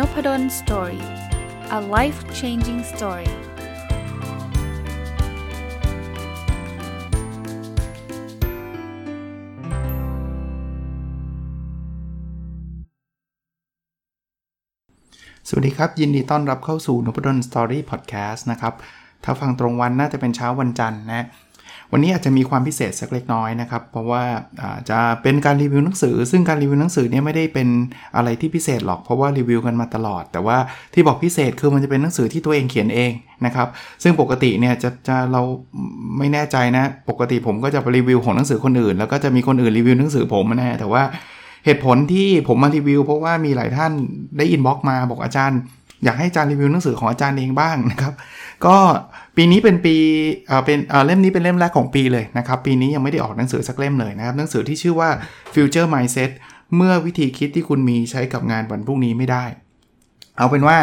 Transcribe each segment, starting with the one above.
Nopadol story a life changing story สวัสดีครับ ยินดีต้อนรับเข้าสู่นพดล story พอดแคสต์นะครับ ถ้าฟังตรงวันน่าจะเป็นเช้าวันจันทร์นะ วันนี้อาจจะมีความพิเศษสักเล็กน้อยนะครับ เพราะว่าจะเป็นการรีวิวหนังสือ ซึ่งการรีวิวหนังสือเนี่ยไม่ได้เป็นอะไรที่พิเศษหรอกเพราะว่ารีวิวกันมาตลอด แต่ว่าที่บอกพิเศษคือมันจะเป็นหนังสือที่ตัวเองเขียนเองนะครับ ซึ่งปกติเนี่ยจะจะเราไม่แน่ใจนะ ปกติผมก็จะไปรีวิวของหนังสือคนอื่น แล้วก็จะมีคนอื่นรีวิวหนังสือผมนะแต่ว่าเหตุผลที่ผมมารีวิว เพราะว่ามีหลายท่านได้ inbox มาบอกอาจารย์ อยากให้อาจารย์รีวิวหนังสือของอาจารย์เองบ้างนะครับ ก็ปีนี้เป็นปีเอ่อเป็นเอ่อเล่มนี้เป็นเล่มแรกของปีเลยนะครับ ปีนี้ยังไม่ได้ออกหนังสือสักเล่มเลยนะครับ หนังสือที่ชื่อว่า Future Mindset เมื่อวิธีคิดที่คุณมีใช้กับงานวันพรุ่งนี้ไม่ได้ เอาเป็นว่า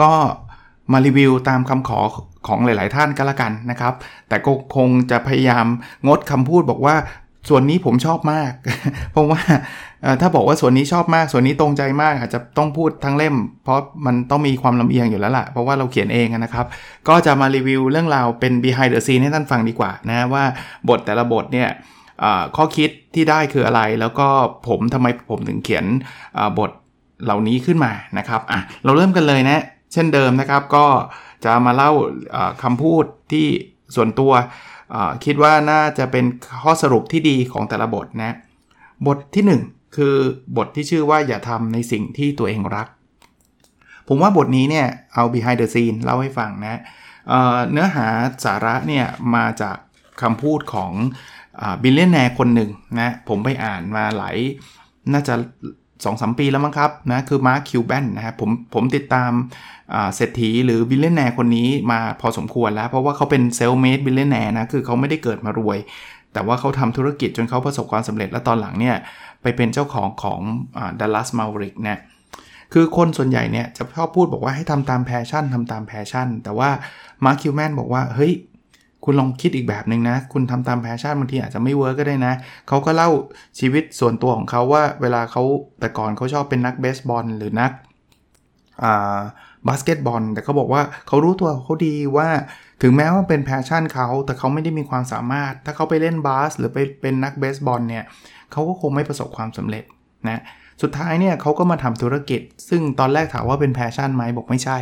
ก็มารีวิวตามคำขอของหลาย ๆ ท่านก็แล้วกันนะครับ แต่ก็คงจะพยายามงดคำพูดบอกว่าส่วนนี้ผมชอบมาก เพราะว่า ถ้าบอกว่าส่วนนี้ชอบมากส่วนนี้ตรงใจมากอาจจะต้องพูดทั้งเล่ม เพราะมันต้องมีความลำเอียงอยู่แล้วล่ะ เพราะว่าเราเขียนเองนะครับ ก็จะมารีวิวเรื่องราวเป็น behind the scene ให้ท่านฟังดีกว่านะว่าบทแต่ละบทเนี่ยข้อคิดที่ได้คืออะไร แล้วก็ผมทำไมผมถึงเขียนบทเหล่านี้ขึ้นมานะครับอะเราเริ่มกันเลยนะ เช่นเดิมนะครับก็จะมาเล่าคำพูดที่ส่วนตัวคิดว่าน่าจะเป็นข้อสรุปที่ดีของแต่ละบทนะบทที่ 1 คือบทที่ชื่อว่าอย่าทำในสิ่งที่ตัวเองรัก ผมว่าบทนี้เนี่ยเอา behind the scene เล่าให้ฟังนะเนื้อหาสาระเนี่ยมาจากคำพูดของ billionaire คนหนึ่งนะผมไปอ่านมาหลายน่าจะสองสามปีแล้วมั้งครับนะคือ Mark Cuban นะครับผมผมติดตามเศรษฐีหรือ billionaire คนนี้มาพอสมควรแล้ว เพราะว่าเขาเป็น self-made billionaire นะคือเขาไม่ได้เกิดมารวย แต่ว่าเขาทำธุรกิจจนเขาประสบความสำเร็จแล้วตอนหลังเนี่ย ไปเป็นเจ้าของของ Dallas Mavericks เนี่ยคือคนส่วนใหญ่เนี่ยจะชอบพูดบอกว่าให้ทำตาม passion ทำตาม passion แต่ว่า Mark Cuban บอกว่าเฮ้ยคุณลองคิดอีกแบบหนึ่งนะ คุณทำตาม passion บางทีอาจจะไม่ work ก็ได้นะ เขาก็เล่าชีวิตส่วนตัวของเขาว่าเวลาเขาแต่ก่อนเขาชอบเป็นนักเบสบอลหรือนักบาสเกตบอล แต่เขาบอกว่าเขารู้ตัวเขาดีว่าถึงแม้ว่าเป็น passion เขา แต่เขาไม่ได้มีความสามารถ ถ้าเขาไปเล่นบาสหรือไปเป็นนักเบสบอลเนี่ย เขาก็คงไม่ประสบความสำเร็จนะสุดท้ายเนี่ยเขาก็มาทำธุรกิจ ซึ่งตอนแรกถามว่าเป็น passion ไหมบอกไม่ใช่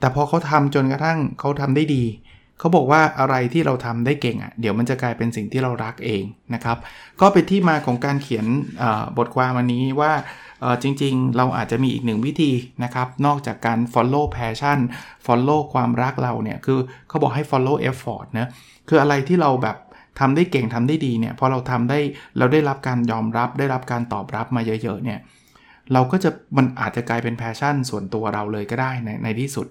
แต่พอเขาทำจนกระทั่งเขาทำได้ดีเขาบอกว่าอะไรที่เราทำได้เก่งอะ่ะเดี๋ยวมันจะกลายเป็นสิ่งที่เรารักเองนะครับ ก็เป็นที่มาของการเขียนบทความวันนี้ว่าจริงๆ เราอาจจะมีอีกหนึ่งวิธีนะครับ นอกจากการ follow passion follow ความรักเราเนี่ย คือเขาบอกให้ follow effort นะ คืออะไรที่เราแบบ ทำได้เก่งทำได้ดีเนี่ยพอเราทำได้เราได้รับการยอมรับ ได้รับการตอบรับมาเยอะๆเนี่ยเราก็จะมันอาจจะกลายเป็น passion ส่วนตัวเราเลยก็ได้ในในที่สุด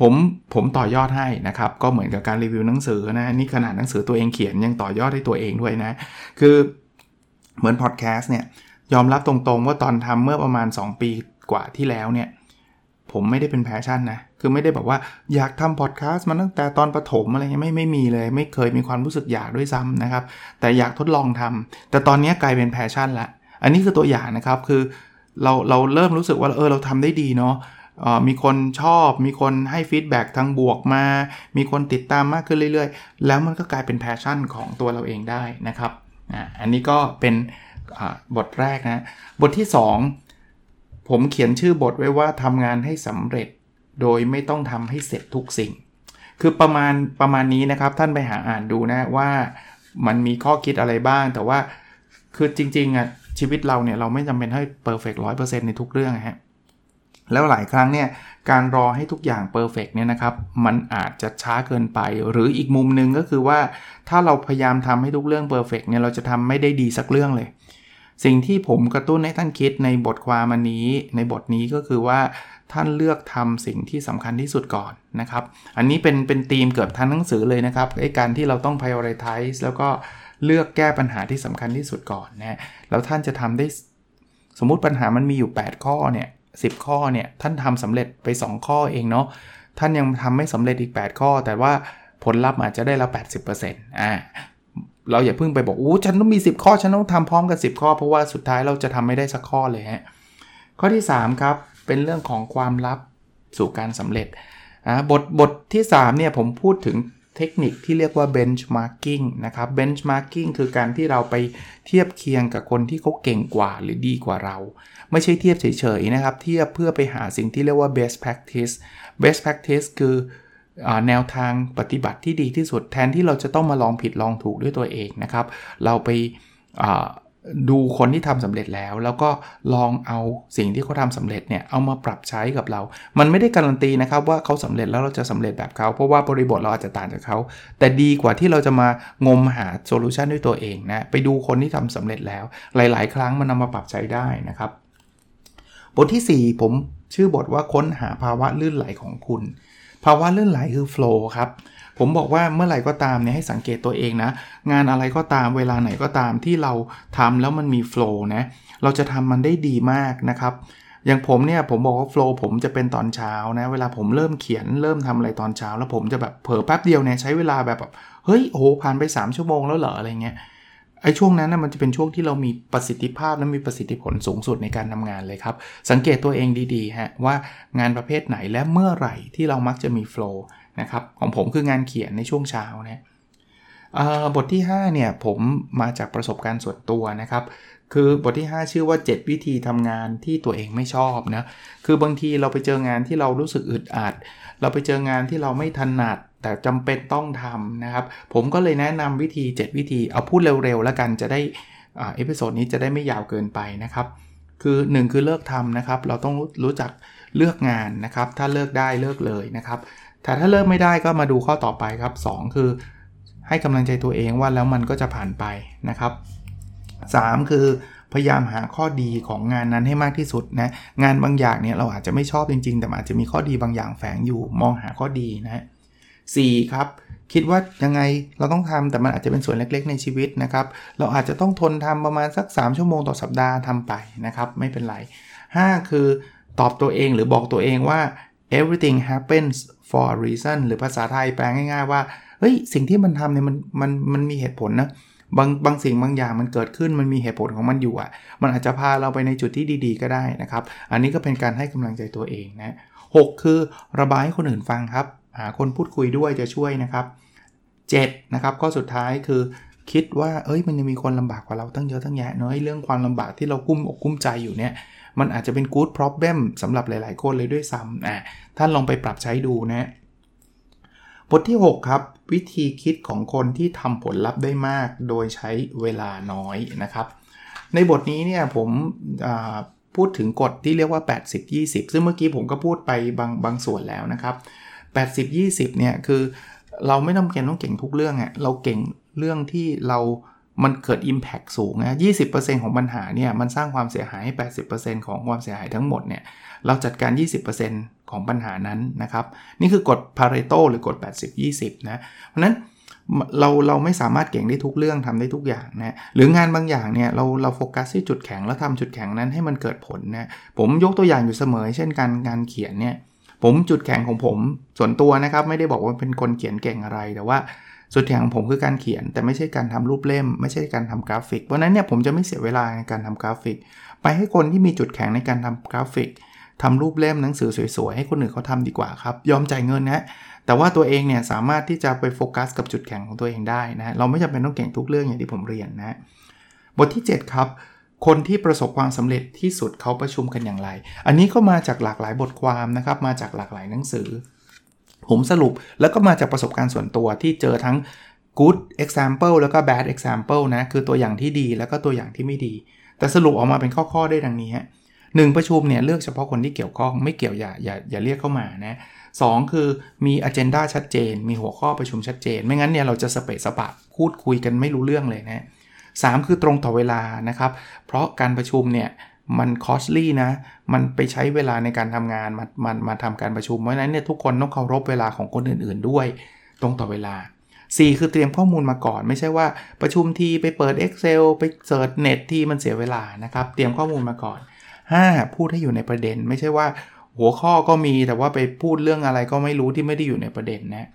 ผมผมต่อยอดให้นะครับ ก็เหมือนกับการรีวิวหนังสือนะนี่ขนาดหนังสือตัวเองเขียนยังต่อยอดให้ตัวเองด้วยนะ คือเหมือนพอดแคสต์เนี่ยยอมรับตรงๆว่าตอนทำเมื่อประมาณ 2 ปีกว่าที่แล้วเนี่ย ผมไม่ได้เป็น passion นะ คือไม่ได้แบบว่าอยากทำพอดแคสต์มาตั้งแต่ตอนประถมอะไรเงี้ยไม่ไม่มีเลย ไม่เคยมีความรู้สึกอยากด้วยซ้ำนะครับ แต่อยากทดลองทำแต่ตอนนี้กลายเป็น passion ละ อันนี้คือตัวอย่างนะครับคือเราเราเริ่มรู้สึกว่าเออเราทำได้ดีเนาะมีคนชอบ มีคนให้ feedback ทางบวกมา มีคนติดตามมากขึ้นเรื่อยๆ แล้วมันก็กลายเป็น passion ของตัวเราเองได้นะครับอันนี้ก็เป็นบทแรกนะ บทที่ 2 ผมเขียนชื่อบทไว้ว่าทำงานให้สำเร็จ โดยไม่ต้องทำให้เสร็จทุกสิ่ง คือประมาณประมาณนี้นะครับท่านไปหาอ่านดูนะว่ามันมีข้อคิดอะไรบ้าง แต่ว่าคือจริงๆอะชีวิตเราเนี่ยเราไม่จำเป็นให้ perfect ร้อยเปอร์เซ็นต์ในทุกเรื่องฮะแล้วหลายครั้งเนี่ยการรอให้ทุกอย่าง perfect เนี่ยนะครับมันอาจจะช้าเกินไป หรืออีกมุมหนึ่งก็คือว่าถ้าเราพยายามทำให้ทุกเรื่อง perfect เนี่ยเราจะทำไม่ได้ดีสักเรื่องเลย สิ่งที่ผมกระตุ้นให้ท่านคิดในบทความอันนี้ ในบทนี้ก็คือว่า ท่านเลือกทำสิ่งที่สำคัญที่สุดก่อนนะครับ อันนี้เป็นเป็นธีมเกือบทั้งหนังสือเลยนะครับไอ้การที่เราต้อง prioritize แล้วก็เลือกแก้ปัญหาที่สำคัญที่สุดก่อนนะแล้วท่านจะทำได้สมมุติปัญหามันมีอยู่ 8 ข้อเนี่ย10ข้อเนี่ยท่านทำสำเร็จไป 2 ข้อเองเนาะท่านยังทำไม่สำเร็จอีก 8 ข้อ แต่ว่าผลลัพธ์อาจจะได้ละ80%อ่าเราอย่าเพิ่งไปบอกอู้ฉันต้องมี 10 ข้อฉันต้องทำพร้อมกับ10 ข้อ เพราะว่าสุดท้ายเราจะทำไม่ได้สักข้อเลยฮะข้อที่ 3 ครับ เป็นเรื่องของความลับสู่การสำเร็จบทบทที่3เนี่ยผมพูดถึงเทคนิคที่เรียกว่า benchmarking นะครับ benchmarking คือการที่เราไปเทียบเคียงกับคนที่เขาเก่งกว่าหรือดีกว่าเรา ไม่ใช่เทียบเฉยๆนะครับ เทียบเพื่อไปหาสิ่งที่เรียกว่า best practice best practice คือแนวทางปฏิบัติที่ดีที่สุดแทนที่เราจะต้องมาลองผิดลองถูกด้วยตัวเองนะครับ เราไป ดูคนที่ทำสำเร็จแล้ว แล้วก็ลองเอาสิ่งที่เขาทาสำเร็จเนี่ยเอามาปรับใช้กับเรา มันไม่ได้การันตีนะครับว่าเขาสำเร็จแล้วเราจะสำเร็จแบบเขา เพราะว่าบริบทเราอาจจะต่างจากเขา แต่ดีกว่าที่เราจะมางมหาโซลูชันด้วยตัวเองนะไปดูคนที่ทำสำเร็จแล้ว หลาย ๆ ครั้งมันนามาปรับใช้ได้นะครับ บทที่ 4 ผมชื่อบทว่าค้นหาภาวะลื่นไหลของคุณ ภาวะลื่นไหลคือโฟล์ครับ ผมบอกว่าเมื่อไหร่ก็ตามเนี่ยให้สังเกตตัวเองนะ งานอะไรก็ตามเวลาไหนก็ตามที่เราทำแล้วมันมีโฟล์นะเราจะทำมันได้ดีมากนะครับอย่างผมเนี่ยผมบอกว่าโฟล์ผมจะเป็นตอนเช้านะเวลาผมเริ่มเขียนเริ่มทำอะไรตอนเช้า แล้วผมจะแบบเผลอแป๊บเดียวเนี่ยใช้เวลาแบบแบบเฮ้ยโอ้โหผ่านไป 3 ชั่วโมงแล้วเหรออะไรเงี้ยไอ้ช่วงนั้นนะมันจะเป็นช่วงที่เรามีประสิทธิภาพและมีประสิทธิผลสูงสุดในการทำงานเลยครับ สังเกตตัวเองดีๆฮะว่างานประเภทไหนและเมื่อไหร่ที่เรามักจะมีโฟล์ นะครับของผมคืองานเขียนในช่วงเช้านะบทที่ 5 เนี่ย ผมมาจากประสบการณ์ส่วนตัวนะครับ คือบทที่ 5 ชื่อว่า 7 วิธีทำงานที่ตัวเองไม่ชอบนะ คือบางทีเราไปเจองานที่เรารู้สึกอึดอัด เราไปเจองานที่เราไม่ถนัด แต่จำเป็นต้องทำนะครับ ผมก็เลยแนะนำวิธี 7 วิธี เอาพูดเร็วๆ แล้วกันจะได้ episode นี้จะได้ไม่ยาวเกินไปนะครับ คือ 1 คือเลิกทำนะครับ เราต้องรู้จักเลิกงานนะครับ ถ้าเลิกได้เลิกเลยนะครับ แต่ถ้าเลิกไม่ได้ก็มาดูข้อต่อไปครับ 2 คือให้กำลังใจตัวเองว่าแล้วมันก็จะผ่านไปนะครับ 3 คือพยายามหาข้อดีของงานนั้นให้มากที่สุดนะ งานบางอย่างเนี่ยเราอาจจะไม่ชอบจริง ๆ แต่อาจจะมีข้อดีบางอย่างแฝงอยู่มองหาข้อดีนะสี่ครับ คิดว่ายังไงเราต้องทำแต่มันอาจจะเป็นส่วนเล็ก ๆ ในชีวิตนะครับ เราอาจจะต้องทนทำประมาณสัก 3 ชั่วโมงต่อสัปดาห์ทำไปนะครับ ไม่เป็นไร 5 คือตอบตัวเองหรือบอกตัวเองว่า everything happens for a reason หรือภาษาไทยแปลง่าย ๆ ว่าเฮ้ยสิ่งที่มันทำเนี่ยมันมันมันมีเหตุผลนะบางบางสิ่งบางอย่างมันเกิดขึ้นมันมีเหตุผลของมันอยู่อะ มันอาจจะพาเราไปในจุดที่ดีๆ ก็ได้นะครับ อันนี้ก็เป็นการให้กำลังใจตัวเองนะหคือระบายให้คนอื่นฟังครับ หาคนพูดคุยด้วยจะช่วยนะครับ7นะครับข้อสุดท้ายคือคิดว่าเอ้ยมันยังมีคนลำบากกว่าเราตั้งเยอะตั้งแยะเนาะเรื่องความลำบากที่เรากุ้มอกกุ้มใจอยู่เนี่ย มันอาจจะเป็น good problem สำหรับหลาย ๆ คนเลยด้วยซ้ำอะท่านลองไปปรับใช้ดูนะบทที่ 6 ครับ วิธีคิดของคนที่ทำผลลัพธ์ได้มาก โดยใช้เวลาน้อยนะครับ ในบทนี้เนี่ยผมพูดถึงกฎที่เรียกว่า 80-20 ซึ่งเมื่อกี้ผมก็พูดไปบางบางส่วนแล้วนะครับ 80-20 เนี่ยคือเราไม่ต้องเก่งต้องเก่งทุกเรื่องอะเราเก่งเรื่องที่เรา มันเกิด Impact สูงนะ20%ของปัญหาเนี่ยมันสร้างความเสียหายให้80%ของความเสียหายทั้งหมดเนี่ยเราจัดการ 20%ของปัญหานั้นนะครับ นี่คือกฎ Pareto หรือกฎ 80-20 นะ เพราะนั้นเราเราไม่สามารถเก่งได้ทุกเรื่องทำได้ทุกอย่างนะหรืองานบางอย่างเนี่ยเราเราโฟกัสที่จุดแข็งแล้วทำจุดแข็งนั้นให้มันเกิดผลนะผมยกตัวอย่างอยู่เสมอ เช่นการงานเขียนเนี่ยผมจุดแข็งของผมส่วนตัวนะครับ ไม่ได้บอกว่าเป็นคนเขียนเก่งอะไรแต่ว่า จุดแข็งของผมคือการเขียน แต่ไม่ใช่การทำรูปเล่ม ไม่ใช่การทำกราฟิก เพราะนั้นเนี่ยผมจะไม่เสียเวลาในการทำกราฟิก ไปให้คนที่มีจุดแข็งในการทำกราฟิกทำรูปเล่มหนังสือสวยๆ ให้คนอื่นเขาทำดีกว่าครับ ยอมจ่ายเงินนะแต่ว่าตัวเองเนี่ยสามารถที่จะไปโฟกัสกับจุดแข็งของตัวเองได้นะเราไม่จำเป็นต้องเก่งทุกเรื่องอย่างที่ผมเรียนนะบทที่ 7 ครับคนที่ประสบความสำเร็จที่สุดเขาประชุมกันอย่างไร อันนี้ก็มาจากหลากหลายบทความนะครับ มาจากหลากหลายหนังสือ ผมสรุปแล้วก็มาจากประสบการณ์ส่วนตัวที่เจอทั้ง good example แล้วก็ bad example นะ คือตัวอย่างที่ดีแล้วก็ตัวอย่างที่ไม่ดี แต่สรุปออกมาเป็นข้อ ๆ ได้ดังนี้ฮะหนึ่งประชุมเนี่ยเลือกเฉพาะคนที่เกี่ยวข้องไม่เกี่ยวอย่าอย่าอย่าเรียกเข้ามานะสคือมี agenda ชัดเจน มีหัวข้อประชุมชัดเจน ไม่งั้นเนี่ยเราจะสเปะสปะพูดคุยกันไม่รู้เรื่องเลยนะสคือตรงต่อเวลานะครับ เพราะการประชุมเนี่ย มันคอสลี่นะ มันไปใช้เวลาในการทำงานมามามาทำการประชุม เพราะฉะนั้นเนี่ยทุกคนต้องเคารพเวลาของคนอื่นๆด้วย ตรงต่อเวลา 4 คือเตรียมข้อมูลมาก่อน ไม่ใช่ว่าประชุมทีไปเปิด Excel ไปเสิร์ชเน็ตที่มันเสียเวลานะครับ เตรียมข้อมูลมาก่อน 5. พูดให้อยู่ในประเด็น ไม่ใช่ว่า หัวข้อก็มีแต่ว่าไปพูดเรื่องอะไรก็ไม่รู้ที่ไม่ได้อยู่ในประเด็นนะ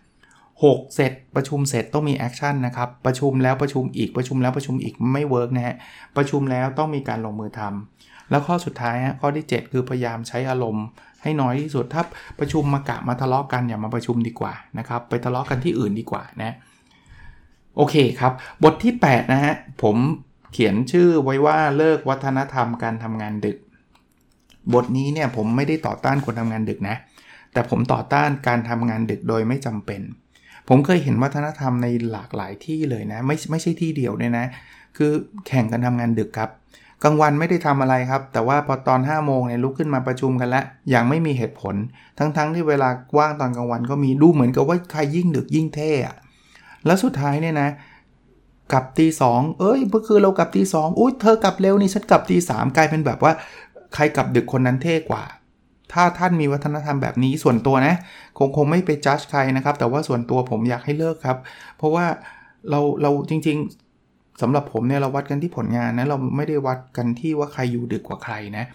6เสร็จประชุมเสร็จต้องมี action นะครับ ประชุมแล้วประชุมอีกประชุมแล้วประชุมอีกไม่ work นะฮะประชุมแล้วต้องมีการลงมือทำ แล้วข้อสุดท้ายข้อที่ 7 คือพยายามใช้อารมณ์ให้น้อยที่สุดถ้าประชุมมากะมาทะเลาะกันอย่ามาประชุมดีกว่านะครับไปทะเลาะกันที่อื่นดีกว่านะโอเคครับ บทที่ 8 นะฮะผมเขียนชื่อไว้ว่าเลิกวัฒนธรรมการทำงานดึก บทนี้เนี่ยผมไม่ได้ต่อต้านคนทำงานดึกนะ แต่ผมต่อต้านการทำงานดึกโดยไม่จำเป็น ผมเคยเห็นวัฒนธรรมในหลากหลายที่เลยนะ ไม่ไม่ใช่ที่เดียวเนี่ยนะ คือแข่งกันทำงานดึกครับ กลางวันไม่ได้ทำอะไรครับ แต่ว่าพอตอน5้าโมงเนี่ยลุกขึ้นมาประชุมกันแล้วอย่างไม่มีเหตุผล ทั้งๆทที่เวลาว่างตอนกลางวันก็มีดูเหมือนกับว่าใครยิ่งดึกยิ่งเท่อะแล้วสุดท้ายเนี่ยนะกลับตีสองเอ้ยเมื่อคืนเรากลับตีสองอุ้ยเธอกลับเร็วนี่ฉันกลับตีสามกลายเป็นแบบว่า ใครกลับดึกคนนั้นเท่กว่า ถ้าท่านมีวัฒนธรรมแบบนี้ส่วนตัวนะ คงคงไม่ไปจัดใครนะครับ แต่ว่าส่วนตัวผมอยากให้เลิกครับ เพราะว่าเราเราจริง ๆ สำหรับผมเนี่ยเราวัดกันที่ผลงานนะเราไม่ได้วัดกันที่ว่าใครอยู่ดึกกว่าใครนะ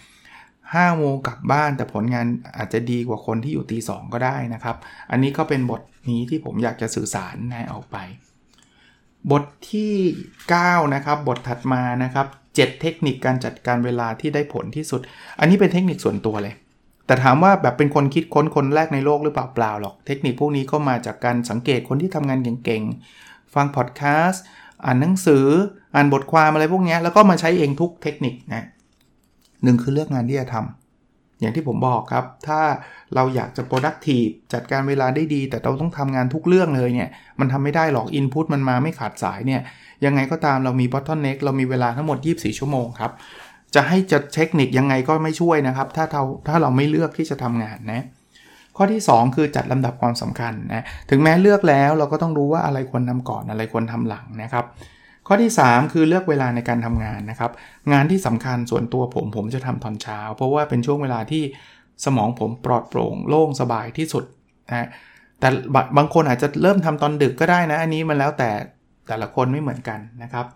ห้าโมงกลับบ้านแต่ผลงานอาจจะดีกว่าคนที่อยู่ตีสองก็ได้นะครับ อันนี้ก็เป็นบทนี้ที่ผมอยากจะสื่อสารนะออกไป บทที่ 9 นะครับ บทถัดมานะครับ 7 เทคนิคการจัดการเวลาที่ได้ผลที่สุด อันนี้เป็นเทคนิคส่วนตัวเลย แต่ถามว่าแบบเป็นคนคิดค้นคนแรกในโลกหรือเปล่าเปล่าหรอก เทคนิคพวกนี้ก็มาจากการสังเกตคนที่ทำงานเก่งๆ ฟังพอดแคสต์ อ่านหนังสือ อ่านบทความอะไรพวกนี้แล้วก็มาใช้เองทุกเทคนิคนะหนึ่งคือเลือกงานที่จะทำอย่างที่ผมบอกครับ ถ้าเราอยากจะ productive จัดการเวลาได้ดี แต่เราต้องทำงานทุกเรื่องเลยเนี่ย มันทำไม่ได้หรอก input มันมาไม่ขาดสายเนี่ย ยังไงก็ตามเรามี bottleneck เรามีเวลาทั้งหมด 24 ชั่วโมงครับ จะให้จะเทคนิคยังไงก็ไม่ช่วยนะครับ ถ้าเราถ้าเราไม่เลือกที่จะทำงานนะ ข้อที่ 2 คือจัดลำดับความสำคัญนะถึงแม้เลือกแล้วเราก็ต้องรู้ว่าอะไรควรทาก่อนอะไรควรทำหลังนะครับ ข้อที่ 3 คือเลือกเวลาในการทำงานนะครับ งานที่สำคัญส่วนตัวผมผมจะทำตอนเช้า เพราะว่าเป็นช่วงเวลาที่สมองผมปลอดโปร่งโล่งสบายที่สุดนะแต่บางคนอาจจะเริ่มทำตอนดึกก็ได้นะ อันนี้มันแล้วแต่แต่ละคนไม่เหมือนกันนะครับ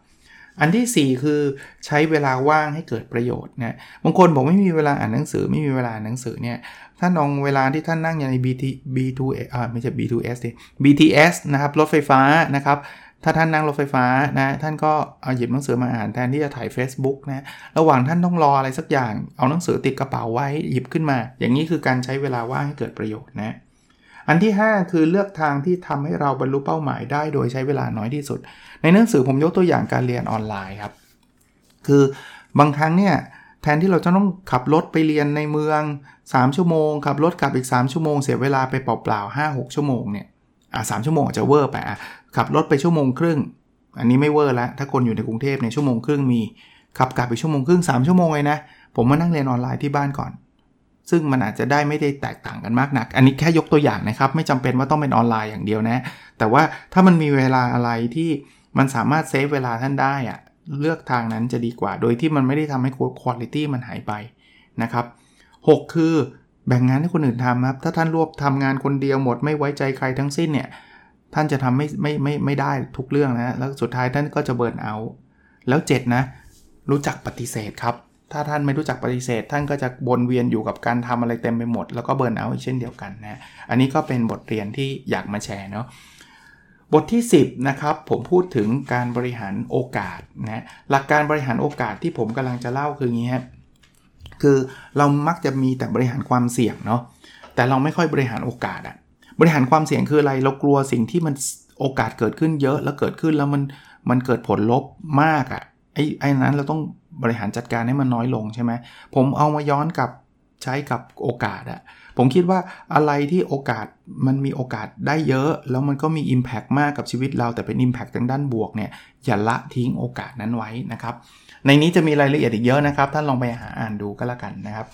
อันที่ 4 คือใช้เวลาว่างให้เกิดประโยชน์นะบางคนบอกไม่มีเวลาอ่านหนังสือไม่มีเวลาอ่านหนังสือเนี่ย ถ้าลองเวลาที่ท่านนั่งอยู่ใน BT B2 อ่าไม่ใช่ B2S ดิ BTS นะครับ รถไฟฟ้านะครับ ถ้าท่านนั่งรถไฟฟ้านะ ท่านก็เอาหยิบหนังสือมาอ่านแทนที่จะถ่าย Facebook นะ ระหว่างท่านต้องรออะไรสักอย่าง เอาหนังสือติดกระเป๋าไว้หยิบขึ้นมา อย่างนี้คือการใช้เวลาว่างให้เกิดประโยชน์นะอันที่ 5 คือเลือกทางที่ทำให้เราบรรลุเป้าหมายได้โดยใช้เวลาน้อยที่สุด ในหนังสือผมยกตัวอย่างการเรียนออนไลน์ครับ คือบางครั้งเนี่ย แทนที่เราจะต้องขับรถไปเรียนในเมือง 3 ชั่วโมง ขับรถกลับอีก 3 ชั่วโมง เสียเวลาไปเปล่าๆ 5-6 ชั่วโมงเนี่ยอ่าสชั่วโมงอาจจะเวอร์ไปอะขับรถไปชั่วโมงครึ่ง อันนี้ไม่เวอร์แล้ว ถ้าคนอยู่ในกรุงเทพในชั่วโมงครึ่งมี ขับกลับไปชั่วโมงครึ่ง 3 ชั่วโมงเลยนะ ผมมานั่งเรียนออนไลน์ที่บ้านก่อน ซึ่งมันอาจจะได้ไม่ได้แตกต่างกันมากนัก อันนี้แค่ยกตัวอย่างนะครับ ไม่จำเป็นว่าต้องเป็นออนไลน์อย่างเดียวนะ แต่ว่าถ้ามันมีเวลาอะไรที่มันสามารถเซฟเวลาท่านได้อะ เลือกทางนั้นจะดีกว่า โดยที่มันไม่ได้ทำให้คุณภาพมันหายไปนะครับ6คือแบ่งงานให้คนอื่นทำครับ ถ้าท่านรวบทำงานคนเดียวหมด ไม่ไว้ใจใครทั้งสิ้นเนี่ย ท่านจะทำไม่ไม่ไม่ไม่ได้ทุกเรื่องนะ แล้วสุดท้ายท่านก็จะเบิร์นเอา แล้ว 7 นะ รู้จักปฏิเสธครับ ถ้าท่านไม่รู้จักปฏิเสธ ท่านก็จะวนเวียนอยู่กับการทำอะไรเต็มไปหมด แล้วก็เบิร์นเอาอีกเช่นเดียวกันนะ อันนี้ก็เป็นบทเรียนที่อยากมาแชร์เนาะ บทที่ 10นะครับผมพูดถึงการบริหารโอกาสนะหลักการบริหารโอกาสที่ผมกำลังจะเล่าคืออย่างนี้ครคือเรามักจะมีแต่บริหารความเสี่ยงเนาะแต่เราไม่ค่อยบริหารโอกาสอะบริหารความเสี่ยงคืออะไรเรากลัวสิ่งที่มันโอกาสเกิดขึ้นเยอะแล้วเกิดขึ้นแล้วมันมันเกิดผลลบมากอะไอ้ไอ้นั้นเราต้องบริหารจัดการให้มันน้อยลงใช่ไหมผมเอามาย้อนกับใช้กับโอกาสอะ ผมคิดว่าอะไรที่โอกาสมันมีโอกาสได้เยอะ แล้วมันก็มี Impact มากกับชีวิตเราแต่เป็น Impact ทางด้านบวกเนี่ยอย่าละทิ้งโอกาสนั้นไว้นะครับ ในนี้จะมีรายละเอียดอีกเยอะนะครับท่านลองไปหาอ่านดูก็แล้วกันนะครับ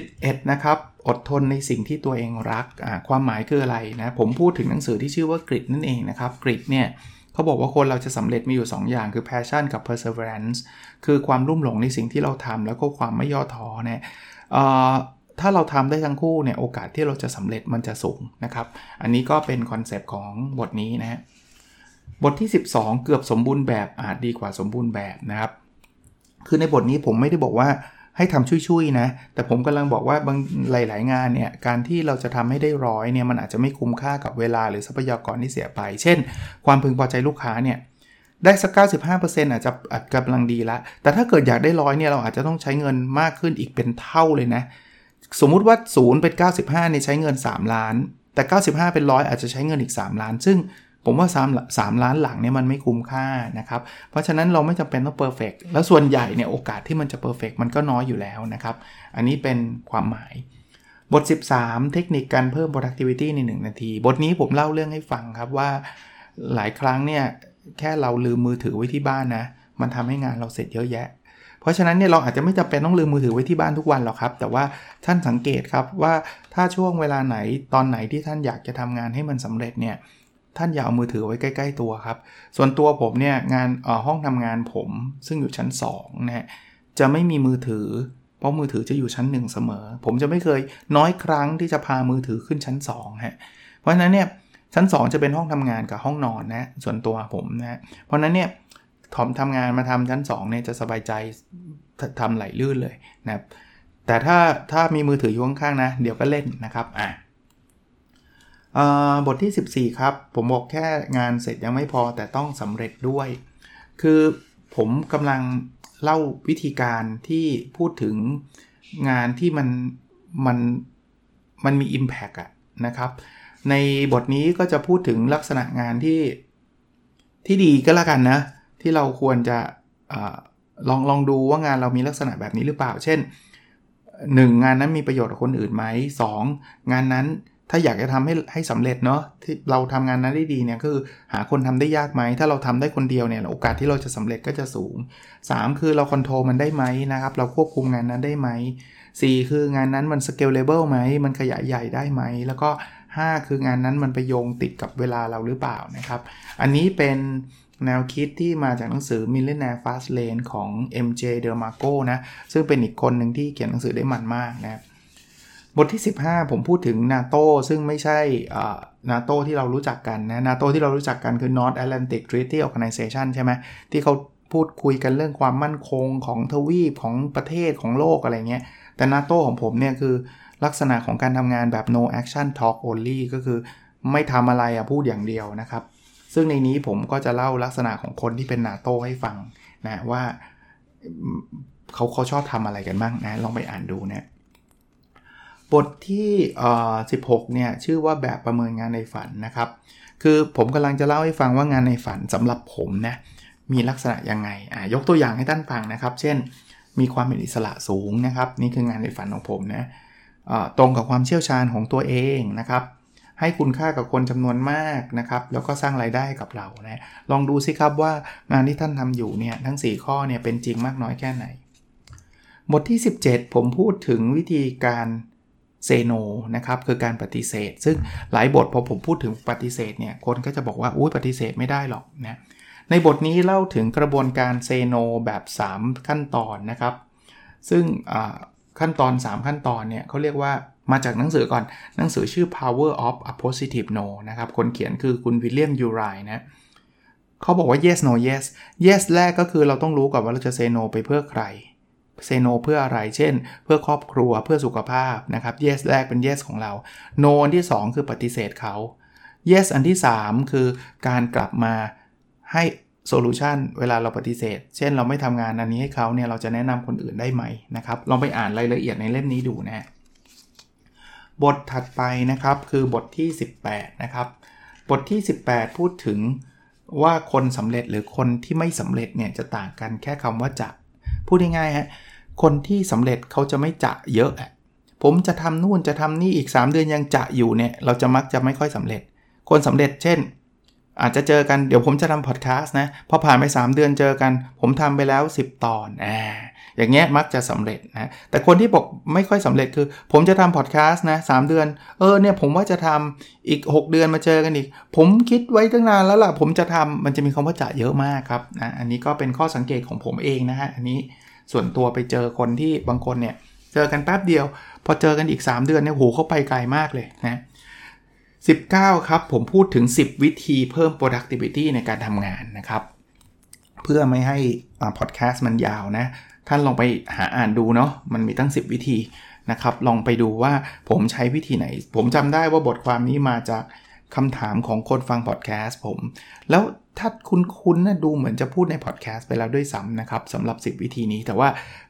11 นะครับ อดทนในสิ่งที่ตัวเองรักความหมายคืออะไรนะผมพูดถึงหนังสือที่ชื่อว่ากริดนั่นเองนะครับกริดเนี่ยเขาบอกว่าคนเราจะสำเร็จมีอยู่ 2 อย่างคือ passion กับ perseverance คือความรุ่มหลงในสิ่งที่เราทำแล้วก็ความไม่ย่อท้อเนี่ย ถ้าเราทำได้ทั้งคู่เนี่ยโอกาสที่เราจะสำเร็จมันจะสูงนะครับ อันนี้ก็เป็น concept ของบทนี้นะฮะบทที่ 12 เกือบสมบูรณ์แบบอาจดีกว่าสมบูรณ์แบบนะครับ คือในบทนี้ผมไม่ได้บอกว่าให้ทำชุ่ยๆนะ แต่ผมกำลังบอกว่าบางหลาย ๆ งานเนี่ย การที่เราจะทำให้ได้ร้อยเนี่ย มันอาจจะไม่คุ้มค่ากับเวลาหรือทรัพยากรที่เสียไป เช่น ความพึงพอใจลูกค้าเนี่ย ได้สัก 95%อาจจะอาจกำลังดีละ แต่ถ้าเกิดอยากได้ร้อยเนี่ย เราอาจจะต้องใช้เงินมากขึ้นอีกเป็นเท่าเลยนะ สมมุติว่า 0 เป็น 95เนี่ยใช้เงิน 3 ล้าน แต่ 95 เป็นร้อยอาจจะใช้เงินอีก 3 ล้าน ซึ่งผมว่า 3 3ล้านหลังเนี่ยมันไม่คุ้มค่านะครับ เพราะฉะนั้นเราไม่จำเป็นต้อง perfect แล้วส่วนใหญ่เนี่ยโอกาสที่มันจะ perfect มันก็น้อยอยู่แล้วนะครับ อันนี้เป็นความหมาย บท 13 เทคนิคการเพิ่ม productivity ใน 1 นาที บทนี้ผมเล่าเรื่องให้ฟังครับว่าหลายครั้งเนี่ยแค่เราลืมมือถือไว้ที่บ้านนะ มันทำให้งานเราเสร็จเยอะแยะ เพราะฉะนั้นเนี่ยเราอาจจะไม่จำเป็นต้องลืมมือถือไว้ที่บ้านทุกวันหรอกครับ แต่ว่าท่านสังเกตครับว่าถ้าช่วงเวลาไหนตอนไหนที่ท่านอยากจะทำงานให้มันสำเร็จเนี่ยท่านอย่าเอามือถือไว้ใกล้ ๆ ตัวครับ ส่วนตัวผมเนี่ยงานห้องทำงานผมซึ่งอยู่ชั้น2นะฮะจะไม่มีมือถือ เพราะมือถือจะอยู่ชั้น1เสมอ ผมจะไม่เคยน้อยครั้งที่จะพามือถือขึ้นชั้น2ฮะเพราะฉะนั้นเนี่ยชั้น 2 จะเป็นห้องทำงานกับห้องนอนนะส่วนตัวผมนะเพราะนั้นเนี่ย ถอมทำงานมาทำชั้น2เนี่ยจะสบายใจทำไหลลื่นเลยนะครับแต่ถ้าถ้ามีมือถืออยู่ข้างๆนะ เดี๋ยวก็เล่นนะครับอะบทที่ 14 ครับ ผมบอกแค่งานเสร็จยังไม่พอแต่ต้องสำเร็จด้วย คือผมกำลังเล่าวิธีการที่พูดถึงงานที่มันมันมันมี Impact อะนะครับ ในบทนี้ก็จะพูดถึงลักษณะงานที่ที่ดีก็แล้วกันนะ ที่เราควรจะอลองลองดูว่างานเรามีลักษณะแบบนี้หรือเปล่า เช่น 1 งานนั้นมีประโยชน์กับคนอื่นไหม 2 งานนั้นถ้าอยากจะทำให้ให้สำเร็จเนาะที่เราทำงานนั้นได้ดีเนี่ยคือหาคนทำได้ยากไหม ถ้าเราทำได้คนเดียวเนี่ยโอกาสที่เราจะสำเร็จก็จะสูง 3 คือเราคอนโทรลมันได้ไหมนะครับ เราควบคุมงานนั้นได้ไหม 4 คืองานนั้นมัน scalable ไหม มันขยายใหญ่ได้ไหม แล้วก็ 5 คืองานนั้นมันไปโยงติดกับเวลาเราหรือเปล่านะครับ อันนี้เป็น แนวคิดที่มาจากหนังสือ Millionaire Fast Lane ของ MJ Delmarco นะ ซึ่งเป็นอีกคนหนึ่งที่เขียนหนังสือได้มันมากนะบทที่ 15 ผมพูดถึงนาโตซึ่งไม่ใช่นาโตที่เรารู้จักกันนะนาโตที่เรารู้จักกันคือ North Atlantic Treaty Organization ใช่ไหมที่เขาพูดคุยกันเรื่องความมั่นคงของทวีปของประเทศของโลกอะไรเงี้ย แต่นาโตของผมเนี่ยคือลักษณะของการทำงานแบบ no action talk only ก็คือไม่ทำอะไรอะพูดอย่างเดียวนะครับ ซึ่งในนี้ผมก็จะเล่าลักษณะของคนที่เป็นนาโต้ให้ฟังนะว่าเขาเขาชอบทำอะไรกันบ้างนะลองไปอ่านดูนะบทที่16เนี่ยชื่อว่าแบบประเมินงานในฝันนะครับ คือผมกำลังจะเล่าให้ฟังว่างานในฝันสำหรับผมนะมีลักษณะยังไงอ่ายกตัวอย่างให้ท่านฟังนะครับ เช่น มีความเป็นอิสระสูงนะครับ นี่คืองานในฝันของผมนะตรงกับความเชี่ยวชาญของตัวเองนะครับ ให้คุณค่ากับคนจำนวนมากนะครับแล้วก็สร้างไรายได้กับเรานะลองดูสิครับว่างานที่ท่านทำอยู่เนี่ยทั้ง 4 ข้อเนี่ยเป็นจริงมากน้อยแค่ไหน บทที่ 17 ผมพูดถึงวิธีการเซโนนะครับคือการปฏิเสธ ซึ่งหลายบทพอผมพูดถึงปฏิเสธเนี่ยคนก็จะบอกว่าอุ้ยปฏิเสธไม่ได้หรอกนะในบทนี้เล่าถึงกระบวนการเซโนแบบ 3 ขั้นตอนนะครับ ซึ่งขั้นตอน 3 ขั้นตอนเนี่ยเขาเรียกว่า มาจากหนังสือก่อนหนังสือชื่อ Power of a Positive No นะครับ คนเขียนคือคุณวิลเลียมยูไรนะเขาบอกว่า yes no yes yes แรกก็คือเราต้องรู้ก่อนว่าเราจะเซโนไปเพื่อใครsay no เพื่ออะไร เช่น เพื่อครอบครัวเพื่อสุขภาพนะครับ yes แรกเป็น yes ของเรา no อันที่ 2 คือปฏิเสธเขา yes อันที่ 3 คือการกลับมาให้ solution เวลาเราปฏิเสธ เช่นเราไม่ทำงานอันนี้ให้เขาเนี่ยเราจะแนะนำคนอื่นได้ไหมนะครับลองไปอ่านรายละเอียดในเล่มนี้ดูนะ บทถัดไปนะครับคือบทที่ 18 นะครับ บทที่ 18 พูดถึงว่าคนสำเร็จหรือคนที่ไม่สำเร็จเนี่ยจะต่างกันแค่คำว่าจะ พูดง่ายๆฮะคนที่สำเร็จเขาจะไม่จะเยอะอะผมจะทำนู่นจะทำนี่อีก 3 เดือนยังจะอยู่เนี่ยเราจะมักจะไม่ค่อยสำเร็จ คนสำเร็จเช่น อาจจะเจอกันเดี๋ยวผมจะทำพอดแคสต์นะพอผ่านไป 3 เดือนเจอกัน ผมทำไปแล้ว 10 ตอนอ่าอย่างเงี้ยมักจะสำเร็จนะแต่คนที่บอกไม่ค่อยสำเร็จคือ ผมจะทำพอดแคสต์นะสเดือนเออเนี่ยผมว่าจะทำอีก 6 เดือนมาเจอกันอีก ผมคิดไว้ตั้งนานแล้วล่ะผมจะทำมันจะมีคำว่าจะเยอะมากครับนะอันนี้ก็เป็นข้อสังเกตของผมเองนะฮะอันนี้ส่วนตัวไปเจอคนที่บางคนเนี่ยเจอกันแป๊บเดียว พอเจอกันอีก 3 เดือนเนี่ยโหเขาไปไกลมากเลยนะ 19 ครับ ผมพูดถึง 10 วิธีเพิ่ม productivity ในการทำงานนะครับ เพื่อไม่ให้พอดแคสต์มันยาวนะ ท่านลองไปหาอ่านดูเนาะมันมีตั้ง 10 วิธีนะครับ ลองไปดูว่าผมใช้วิธีไหน ผมจำได้ว่าบทความนี้มาจากคำถามของคนฟังพอดแคสต์ผม แล้วถ้าคุณคุณนะดูเหมือนจะพูดในพอดแคสต์ไปแล้วด้วยซ้ำนะครับสำหรับ 10 วิธีนี้ แต่ว่า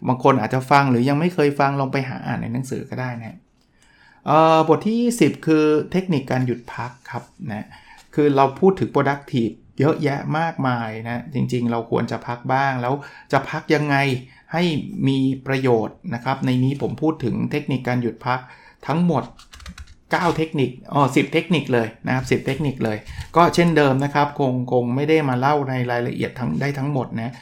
บางคนอาจจะฟังหรือยังไม่เคยฟังลองไปหาอ่านในหนังสือก็ได้นะ บทที่10คือเทคนิคการหยุดพักครับนะคือเราพูดถึง productive เยอะแยะมากมายนะจริงๆ เราควรจะพักบ้างแล้วจะพักยังไงให้มีประโยชน์นะครับ ในนี้ผมพูดถึงเทคนิคการหยุดพักทั้งหมด 9 เทคนิคอ๋อ10 เทคนิคเลยนะครับ10 เทคนิคเลย ก็เช่นเดิมนะครับ คงคงไม่ได้มาเล่าในรายละเอียดทั้งได้ทั้งหมดนะ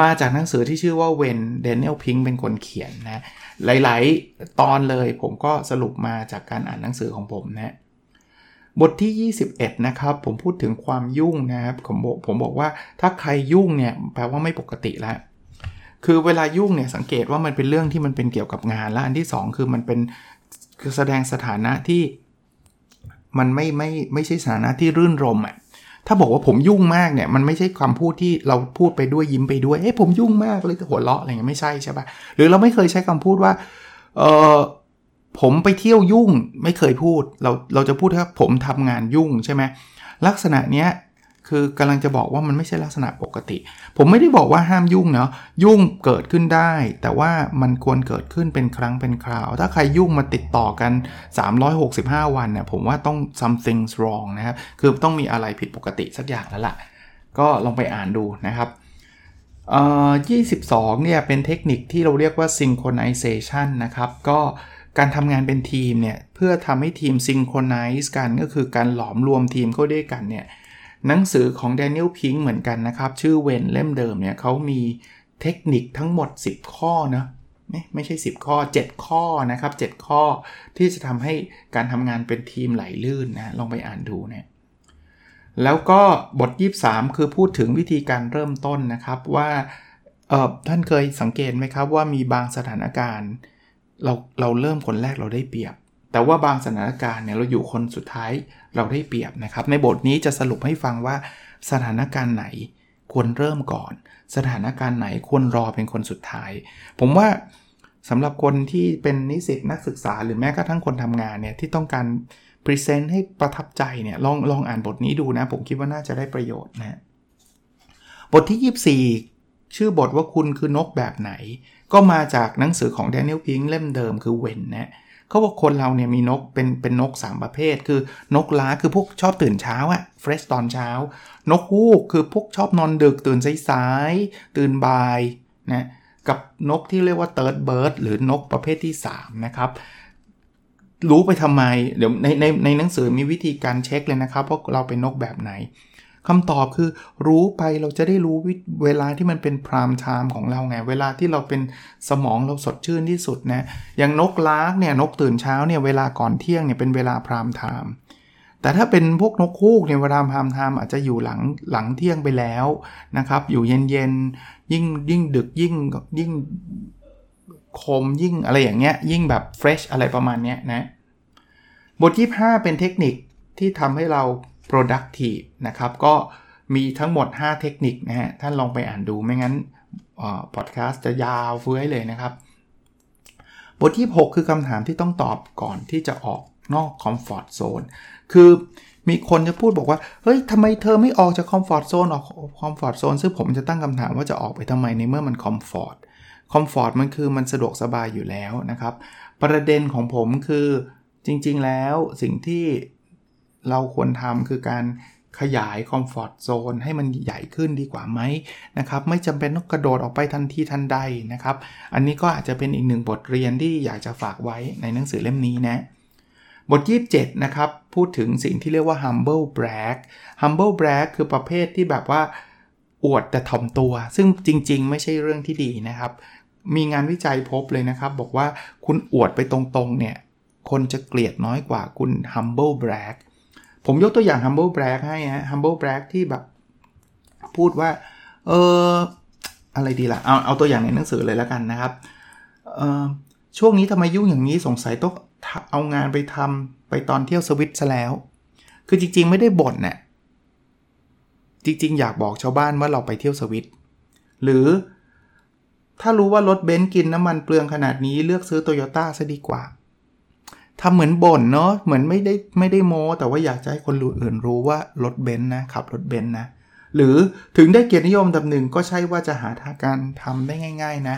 มาจากหนังสือที่ชื่อว่าเวนเดนเนลพิงเป็นคนเขียนนะ หลายๆ ตอนเลยผมก็สรุปมาจากการอ่านหนังสือของผมนะบทที่ 21 นะครับ ผมพูดถึงความยุ่งนะครับผมบอกผมบอกว่าถ้าใครยุ่งเนี่ยแปลว่าไม่ปกติแล้วคือเวลายุ่งเนี่ยสังเกตว่ามันเป็นเรื่องที่มันเป็นเกี่ยวกับงาน และอันที่ 2 คือมันเป็นแสดงสถานะที่มันไม่ไม่ไม่ใช่สถานะที่รื่นรมอะ ถ้าบอกว่าผมยุ่งมากเนี่ยมันไม่ใช่คำพูดที่เราพูดไปด้วยยิ้มไปด้วยเอ้ผมยุ่งมากเลยหัวเราะอะไรเงี้ยไม่ใช่ใช่ปะหรือเราไม่เคยใช้คำพูดว่าเออผมไปเที่ยวยุ่งไม่เคยพูดเราเราจะพูดว่าผมทำงานยุ่งใช่ไหมลักษณะเนี้ย คือกำลังจะบอกว่ามันไม่ใช่ลักษณะปกติ ผมไม่ได้บอกว่าห้ามยุ่งเนาะยุ่งเกิดขึ้นได้ แต่ว่ามันควรเกิดขึ้นเป็นครั้งเป็นคราว ถ้าใครยุ่งมาติดต่อกัน 365 วันเนี่ยผมว่าต้อง something wrong นะครับคือต้องมีอะไรผิดปกติสักอย่างแล้วล่ะ ก็ลองไปอ่านดูนะครับเอ่อ22 เนี่ยเป็นเทคนิคที่เราเรียกว่า synchronization นะครับ ก็การทำงานเป็นทีมเนี่ย เพื่อทำให้ทีมซิงโครไนซ์กันก็คือการหลอมรวมทีมเข้าด้วยกันเนี่ย หนังสือของ Daniel Pink เหมือนกันนะครับ ชื่อเวนเล่มเดิมเนี่ยเขามีเทคนิคทั้งหมด 10 ข้อนะไม่ไม่ใช่ 10 ข้อ 7 ข้อนะครับ 7 ข้อที่จะทำให้การทำงานเป็นทีมไหลลื่นนะลองไปอ่านดูเนี่ยแล้วก็บท 23 คือพูดถึงวิธีการเริ่มต้นนะครับว่าเออท่านเคยสังเกตไหมครับว่ามีบางสถานการณ์เราเราเริ่มคนแรกเราได้เปรียบ แต่ว่าบางสถานการณ์เนี่ยเราอยู่คนสุดท้าย เราได้เปรียบนะครับ ในบทนี้จะสรุปให้ฟังว่าสถานการณ์ไหนควรเริ่มก่อน สถานการณ์ไหนควรรอเป็นคนสุดท้าย ผมว่าสำหรับคนที่เป็นนิสิตนักศึกษา หรือแม้กระทั่งคนทำงานเนี่ยที่ต้องการพรีเซนต์ให้ประทับใจเนี่ยลองลองอ่านบทนี้ดูนะ ผมคิดว่าน่าจะได้ประโยชน์นะบทที่ 24 ชื่อบทว่าคุณคือนกแบบไหน ก็มาจากหนังสือของ Daniel Pink เล่มเดิมคือเวนนะ เขาบอกคนเราเนี่ยมีนกเป็นเป็นนก 3 ประเภท คือนกล้าคือพวกชอบตื่นเช้าอะ fresh ตอนเช้า นกฮูกคือพวกชอบนอนดึกตื่นสายๆตื่นบ่ายนะกับนกที่เรียกว่า third bird หรือนกประเภทที่ 3 นะครับ รู้ไปทำไมเดี๋ยวในในในหนังสือมีวิธีการเช็คเลยนะครับว่าเราเป็นนกแบบไหน คำตอบคือรู้ไปเราจะได้รู้เวลาที่มันเป็น prime time ของเราไง เวลาที่เราเป็นสมองเราสดชื่นที่สุดนะอย่างนกล้าเนี่ยนกตื่นเช้าเนี่ยเวลาก่อนเที่ยงเนี่ยเป็นเวลา prime time แต่ถ้าเป็นพวกนกฮูกเนี่ยเวลา prime time อาจจะอยู่หลังหลังเที่ยงไปแล้วนะครับอยู่เย็นๆยิ่งยิ่งดึกยิ่งยิ่งคมยิ่งอะไรอย่างเงี้ยยิ่งแบบ fresh อะไรประมาณเนี้ยนะบทที่5เป็นเทคนิคที่ทำให้เรา productive นะครับ ก็มีทั้งหมด 5 เทคนิคนะฮะ ท่านลองไปอ่านดูไม่งั้นพอดแคสต์จะยาวเฟื้อยเลยนะครับ บทที่ 6 คือคำถามที่ต้องตอบก่อนที่จะออกนอก comfort zone คือมีคนจะพูดบอกว่า เฮ้ยทำไมเธอไม่ออกจาก comfort zone ออก comfort zone ซึ่งผมจะตั้งคำถามว่าจะออกไปทำไมในเมื่อมัน comfort comfort มันคือมันสะดวกสบายอยู่แล้วนะครับ ประเด็นของผมคือจริงๆแล้วสิ่งที่ เราควรทำคือการขยาย comfort zone ให้มันใหญ่ขึ้นดีกว่าไหมนะครับไม่จำเป็นต้องกระโดดออกไปทันทีทันใดนะครับ อันนี้ก็อาจจะเป็นอีกหนึ่งบทเรียนที่อยากจะฝากไว้ในหนังสือเล่มนี้นะบท 27 นะครับ พูดถึงสิ่งที่เรียกว่า humble brag humble brag คือประเภทที่แบบว่า อวดแต่ถ่อมตัว ซึ่งจริง ๆ ไม่ใช่เรื่องที่ดีนะครับ มีงานวิจัยพบเลยนะครับ บอกว่าคุณอวดไปตรงๆเนี่ยคนจะเกลียดน้อยกว่าคุณ humble brag ผมยกตัวอย่าง humble brag ให้ฮะ humble brag ที่แบบ พูดว่า เอออะไรดีล่ะ เอาเอาตัวอย่างในหนังสือเลยแล้วกันนะครับเออช่วงนี้ทำไมยุ่งอย่างนี้สงสัยต้องเอางานไปทำไปตอนเที่ยวสวิตซะแล้ว คือจริง ๆ ไม่ได้บ่นเนี่ยจริง ๆ อยากบอกชาวบ้านว่าเราไปเที่ยวสวิต หรือถ้ารู้ว่ารถเบนซ์กินน้ำมันเปลืองขนาดนี้เลือกซื้อโตโยต้าซะดีกว่า ทำเหมือนบ่นเนาะเหมือนไม่ได้ไม่ได้โม้ แต่ว่าอยากจะให้คนอื่นรู้ว่ารถเบนซ์นะขับรถเบนซ์นะหรือถึงได้เกียรตินิยมอันดับหนึ่งก็ใช่ว่าจะหางานการทำได้ง่าย ๆ นะ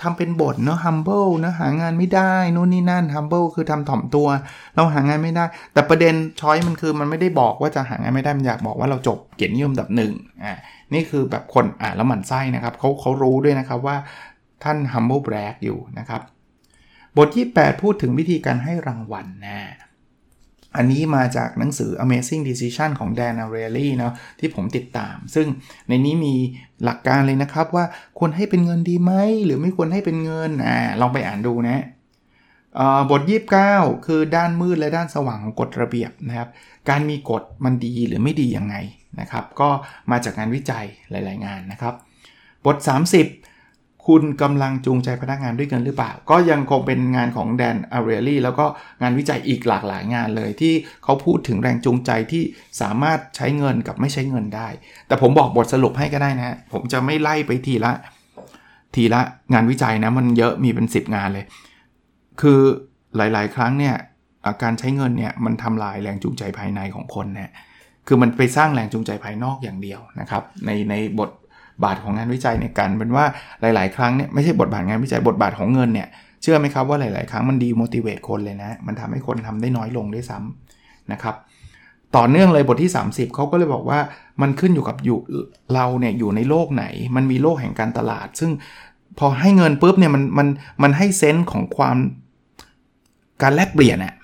ทำเป็นบ่นเนาะ humble นะหางานไม่ได้นู่นนี่นั่น humble คือทำถ่อมตัว เราหางานไม่ได้ แต่ประเด็นช้อยมันคือมันไม่ได้บอกว่าจะหางานไม่ได้ มันอยากบอกว่าเราจบเกียรตินิยมอันดับหนึ่งอ่านี่คือแบบคนอ่านแล้วหมั่นไส้นะครับเขาเขารู้ด้วยนะครับว่าท่าน humble brag อยู่นะครับ บทที่ 8 พูดถึงวิธีการให้รางวัลนะอันนี้มาจากหนังสือ Amazing Decision ของ Dan a r e l y เนาะที่ผมติดตาม ซึ่งในนี้มีหลักการเลยนะครับว่าควรให้เป็นเงินดีไหม หรือไม่ควรให้เป็นเงินอ่าลองไปอ่านดูนะบท 29 คือด้านมืดและด้านสว่างของกฎระเบียบนะครับ การมีกฎมันดีหรือไม่ดียังไงนะครับ ก็มาจากงานวิจัยหลาย ๆ งานนะครับ บท 30 คุณกำลังจูงใจพนักงานด้วยกันหรือเปล่า ก็ยังคงเป็นงานของแดนอาร์เรลี่แล้วก็งานวิจัยอีกหลากหลายงานเลยที่เขาพูดถึงแรงจูงใจที่สามารถใช้เงินกับไม่ใช้เงินได้ แต่ผมบอกบทสรุปให้ก็ได้นะ ผมจะไม่ไล่ไปทีละ ทีละงานวิจัยนะมันเยอะมีเป็น 10 งานเลย คือหลาย ๆ ครั้งเนี่ยการใช้เงินเนี่ยมันทำลายแรงจูงใจภายในของคนนะคือมันไปสร้างแรงจูงใจภายนอกอย่างเดียวนะครับ ในในบท บาทของงานวิจัยในการเป็นว่าหลาย ๆ ครั้งเนี่ยไม่ใช่บทบาทงานวิจัยบทบาทของเงินเนี่ยเชื่อไหมครับว่าหลาย ๆ ครั้งมันดีโมดิเวตคนเลยนะ มันทำให้คนทำได้น้อยลงด้วยซ้ำนะครับต่อเนื่องเลยบทที่ 30 เขาก็เลยบอกว่ามันขึ้นอยู่กับอยู่เราเนี่ยอยู่ในโลกไหน มันมีโลกแห่งการตลาด ซึ่งพอให้เงินปุ๊บเนี่ยมันมันมันให้เซนส์ของความการแลกเปลี่ยนอะ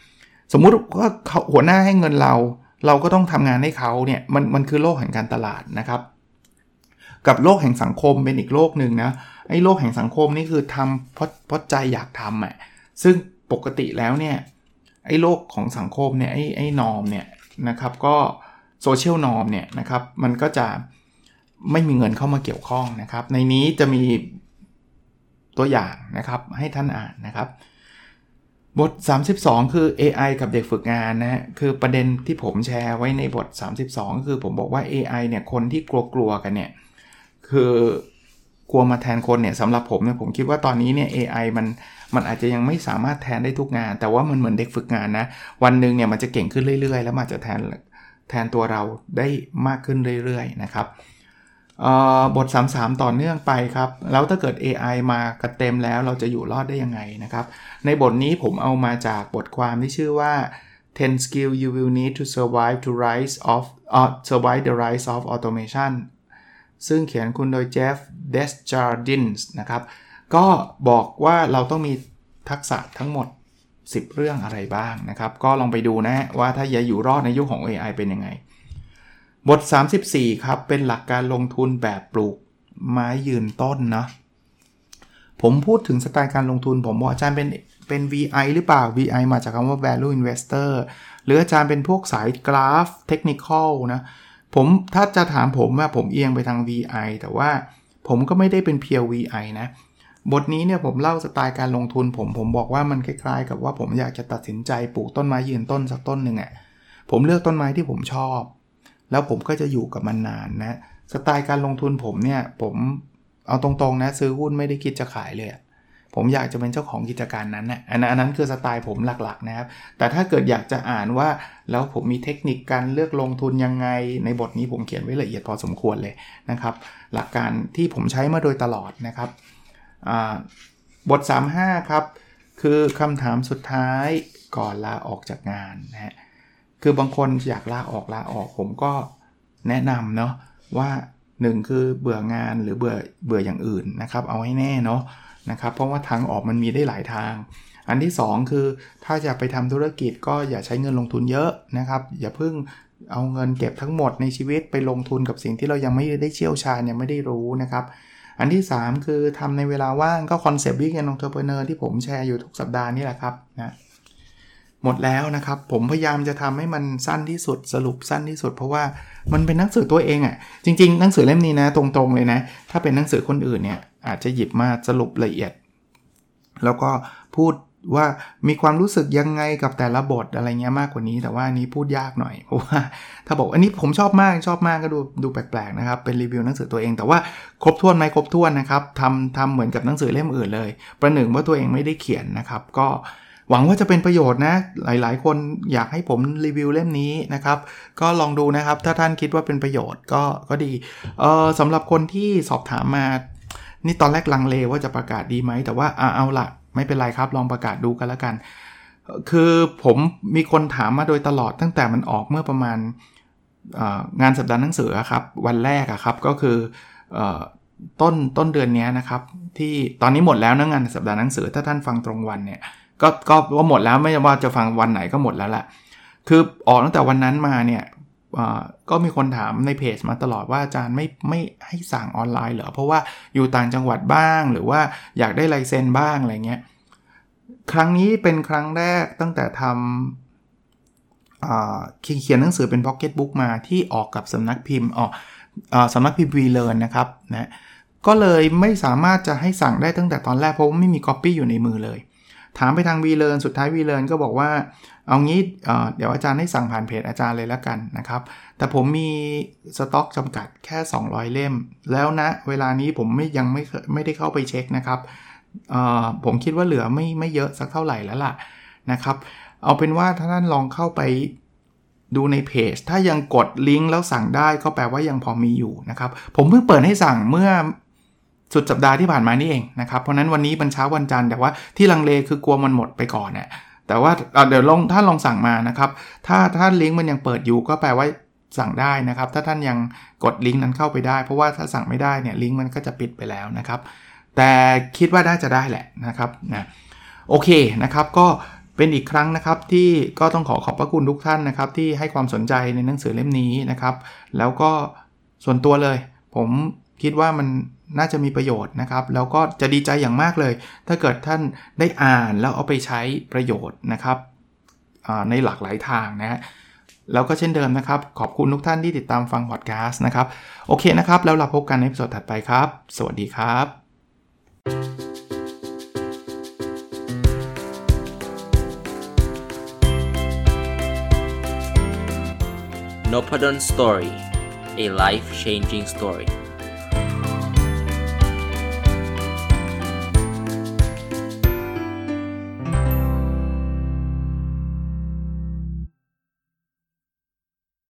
สมมุติว่าหัวหน้าให้เงินเรา เราก็ต้องทำงานให้เขาเนี่ยมันมันคือโลกแห่งการตลาดนะครับ กับโลกแห่งสังคมเป็นอีกโลกหนึ่งนะไอ้โลกแห่งสังคมนี่คือทำเพราะเพราะใจอยากทำอะซึ่งปกติแล้วเนี่ยไอ้โลกของสังคมเนี่ยไอ้ไอ้นอมเนี่ยนะครับก็โซเชียลนอมเนี่ยนะครับมันก็จะไม่มีเงินเข้ามาเกี่ยวข้องนะครับ ในนี้จะมีตัวอย่างนะครับให้ท่านอ่านนะครับ บท 32 คือ AI กับเด็กฝึกงานนะฮะคือประเด็นที่ผมแชร์ไว้ในบท 32คือผมบอกว่า AI เนี่ยคนที่กลัวๆกันเนี่ย คือกลัวมาแทนคนเนี่ยสำหรับผมเนี่ยผมคิดว่าตอนนี้เนี่ย AI มันมันอาจจะยังไม่สามารถแทนได้ทุกงาน แต่ว่ามันเหมือนเด็กฝึกงานนะ วันหนึ่งเนี่ยมันจะเก่งขึ้นเรื่อย ๆ แล้วมันจะแทนแทนตัวเราได้มากขึ้นเรื่อย ๆ นะครับบท 33 ต่อเนื่องไปครับ แล้วถ้าเกิด AI มากระเต็มแล้วเราจะอยู่รอดได้ยังไงนะครับ ในบทนี้ผมเอามาจากบทความที่ชื่อว่า 10 skill you will need to survive to rise of uh, survive the rise of automation ซึ่งเขียนคุณโดยเจฟเดสจาร์ดินส์นะครับ ก็บอกว่าเราต้องมีทักษะทั้งหมด 10 เรื่องอะไรบ้างนะครับ ก็ลองไปดูนะว่าถ้าจะอยู่รอดในยุคขของ AI เป็นยังไง บท 34 ครับ เป็นหลักการลงทุนแบบปลูกไม้ยืนต้นนะผมพูดถึงสไตล์การลงทุน ผมบอกอาจารย์เป็นเป็น VI หรือเปล่า VI มาจากคำว่า value investor หรืออาจารย์เป็นพวกสายกราฟเทคนิคอลนะ ผมถ้าจะถามผมว่าผมเอียงไปทาง VI แต่ว่าผมก็ไม่ได้เป็นเพียว VI นะ บทนี้เนี่ยผมเล่าสไตล์การลงทุน ผมผมบอกว่ามันคล้ายๆ กับว่าผมอยากจะตัดสินใจปลูกต้นไม้ยืนต้นสักต้นหนึ่งอะ่ะผมเลือกต้นไม้ที่ผมชอบ แล้วผมก็จะอยู่กับมันนานนะสไตล์การลงทุนผมเนี่ยผมเอาตรงๆนะซื้อหุ้นไม่ได้คิดจะขายเลย ผมอยากจะเป็นเจ้าของกิจการนั้นนะอันนั้นคือสไตล์ผมหลักๆนะครับ แต่ถ้าเกิดอยากจะอ่านว่าแล้วผมมีเทคนิคการเลือกลงทุนยังไง ในบทนี้ผมเขียนไว้ละเอียดพอสมควรเลยนะครับ หลักการที่ผมใช้มาโดยตลอดนะครับบท 35 ครับ คือคำถามสุดท้ายก่อนลาออกจากงานนะฮะคือบางคนอยากลาออกลาออกผมก็แนะนำเนาะว่า 1 คือเบื่องานหรือเบื่อเบื่ออย่างอื่นนะครับ เอาให้แน่เนาะ นะครับ เพราะว่าทางออกมันมีได้หลายทาง อันที่ 2 คือถ้าจะไปทำธุรกิจก็อย่าใช้เงินลงทุนเยอะนะครับ อย่าเพิ่งเอาเงินเก็บทั้งหมดในชีวิตไปลงทุนกับสิ่งที่เรายังไม่ได้เชี่ยวชาญยังไม่ได้รู้นะครับ อันที่ 3 คือทำในเวลาว่างก็ concept weekend entrepreneur ที่ผมแชร์อยู่ทุกสัปดาห์นี่แหละครับนะ หมดแล้วนะครับ ผมพยายามจะทำให้มันสั้นที่สุดสรุปสั้นที่สุด เพราะว่ามันเป็นหนังสือตัวเองอ่ะ จริง ๆ หนังสือเล่มนี้นะ ตรงๆเลยนะ ถ้าเป็นหนังสือคนอื่นเนี่ยอาจจะหยิบมาสรุปละเอียด แล้วก็พูดว่ามีความรู้สึกยังไงกับแต่ละบทอะไรเงี้ยมากกว่านี้ แต่ว่าอันนี้พูดยากหน่อยเพราะว่าถ้าบอกอันนี้ผมชอบมากชอบมากก็ดูดูแปลกๆนะครับเป็นรีวิวหนังสือตัวเอง แต่ว่าครบถ้วนไหมครบถ้วนนะครับทำทำเหมือนกับหนังสือเล่มอื่นเลย ประหนึ่งว่าตัวเองไม่ได้เขียนนะครับ ก็ หวังว่าจะเป็นประโยชน์นะ หลายๆ คนอยากให้ผมรีวิวเล่มนี้นะครับ ก็ลองดูนะครับ ถ้าท่านคิดว่าเป็นประโยชน์ก็ก็ดี เออสำหรับคนที่สอบถามมา นี่ตอนแรกลังเลว่าจะประกาศดีไหม แต่ว่าเอาเอาละไม่เป็นไรครับ ลองประกาศดูกันแล้วกัน คือผมมีคนถามมาโดยตลอดตั้งแต่มันออกเมื่อประมาณงานสัปดาห์หนังสือครับ วันแรกครับก็คือต้นต้นเดือนนี้นะครับ ที่ตอนนี้หมดแล้วนะงานสัปดาห์หนังสือถ้าท่านฟังตรงวันเนี่ย ก็ก็ว่าหมดแล้วไม่ว่าจะฟังวันไหนก็หมดแล้วแหละคือออกตั้งแต่วันนั้นมาเนี่ยก็มีคนถามในเพจมาตลอดว่าอาจารย์ไม่ไม่ให้สั่งออนไลน์เหรอเพราะว่าอยู่ต่างจังหวัดบ้างหรือว่าอยากได้ลายเซ็นบ้างอะไรเงี้ยครั้งนี้เป็นครั้งแรกตั้งแต่ทำเขียนหนังสือเป็นพ็อกเก็ตบุ๊กมาที่ออกกับสำนักพิมพ์ออกสำนักพิมพ์วีเลิร์นนะครับนะก็เลยไม่สามารถจะให้สั่งได้ตั้งแต่ตอนแรกเพราะว่าไม่มีก๊อปปี้อยู่ในมือเลย ถามไปทางวีเลิร์นสุดท้ายวีเลิร์นก็บอกว่า เอางี้เดี๋ยวอาจารย์ให้สั่งผ่านเพจอาจารย์เลยแล้วกันนะครับ แต่ผมมีสต็อกจำกัดแค่ 200 เล่ม แล้วนะ เวลานี้ผมไม่ยังไม่ไม่ได้เข้าไปเช็คนะครับ ผมคิดว่าเหลือไม่ไม่เยอะสักเท่าไหร่แล้วล่ะนะครับ เอาเป็นว่าถ้าท่านลองเข้าไปดูในเพจ ถ้ายังกดลิงก์แล้วสั่งได้ก็แปลว่ายังพอมีอยู่นะครับ ผมเพิ่งเปิดให้สั่งเมื่อ สุดสัปดาห์ที่ผ่านมานี่เองนะครับ เพราะนั้นวันนี้เป็นเช้าวันจันทร์แต่ว่าที่ลังเลคือกลัวมันหมดไปก่อนเนี่ยแต่ว่าเดี๋ยวลองถ้าลองสั่งมานะครับ ถ้าถ้าลิงก์มันยังเปิดอยู่ก็แปลว่าสั่งได้นะครับ ถ้าท่านยังกดลิงก์นั้นเข้าไปได้ เพราะว่าถ้าสั่งไม่ได้เนี่ยลิงก์มันก็จะปิดไปแล้วนะครับ แต่คิดว่าได้จะได้แหละนะครับนะโอเคนะครับก็เป็นอีกครั้งนะครับที่ก็ต้องขอขอบพระคุณทุกท่านนะครับ ที่ให้ความสนใจในหนังสือเล่มนี้นะครับ แล้วก็ส่วนตัวเลย ผม คิดว่ามันน่าจะมีประโยชน์นะครับ แล้วก็จะดีใจอย่างมากเลย ถ้าเกิดท่านได้อ่านแล้วเอาไปใช้ประโยชน์นะครับในหลากหลายทางนะฮะแล้วก็เช่นเดิมนะครับ ขอบคุณทุกท่านที่ติดตามฟังพอดแคสต์นะครับ โอเคนะครับ แล้วเราพบกันในสดถัดไปครับ สวัสดีครับ n o p a d o n Story a life changing story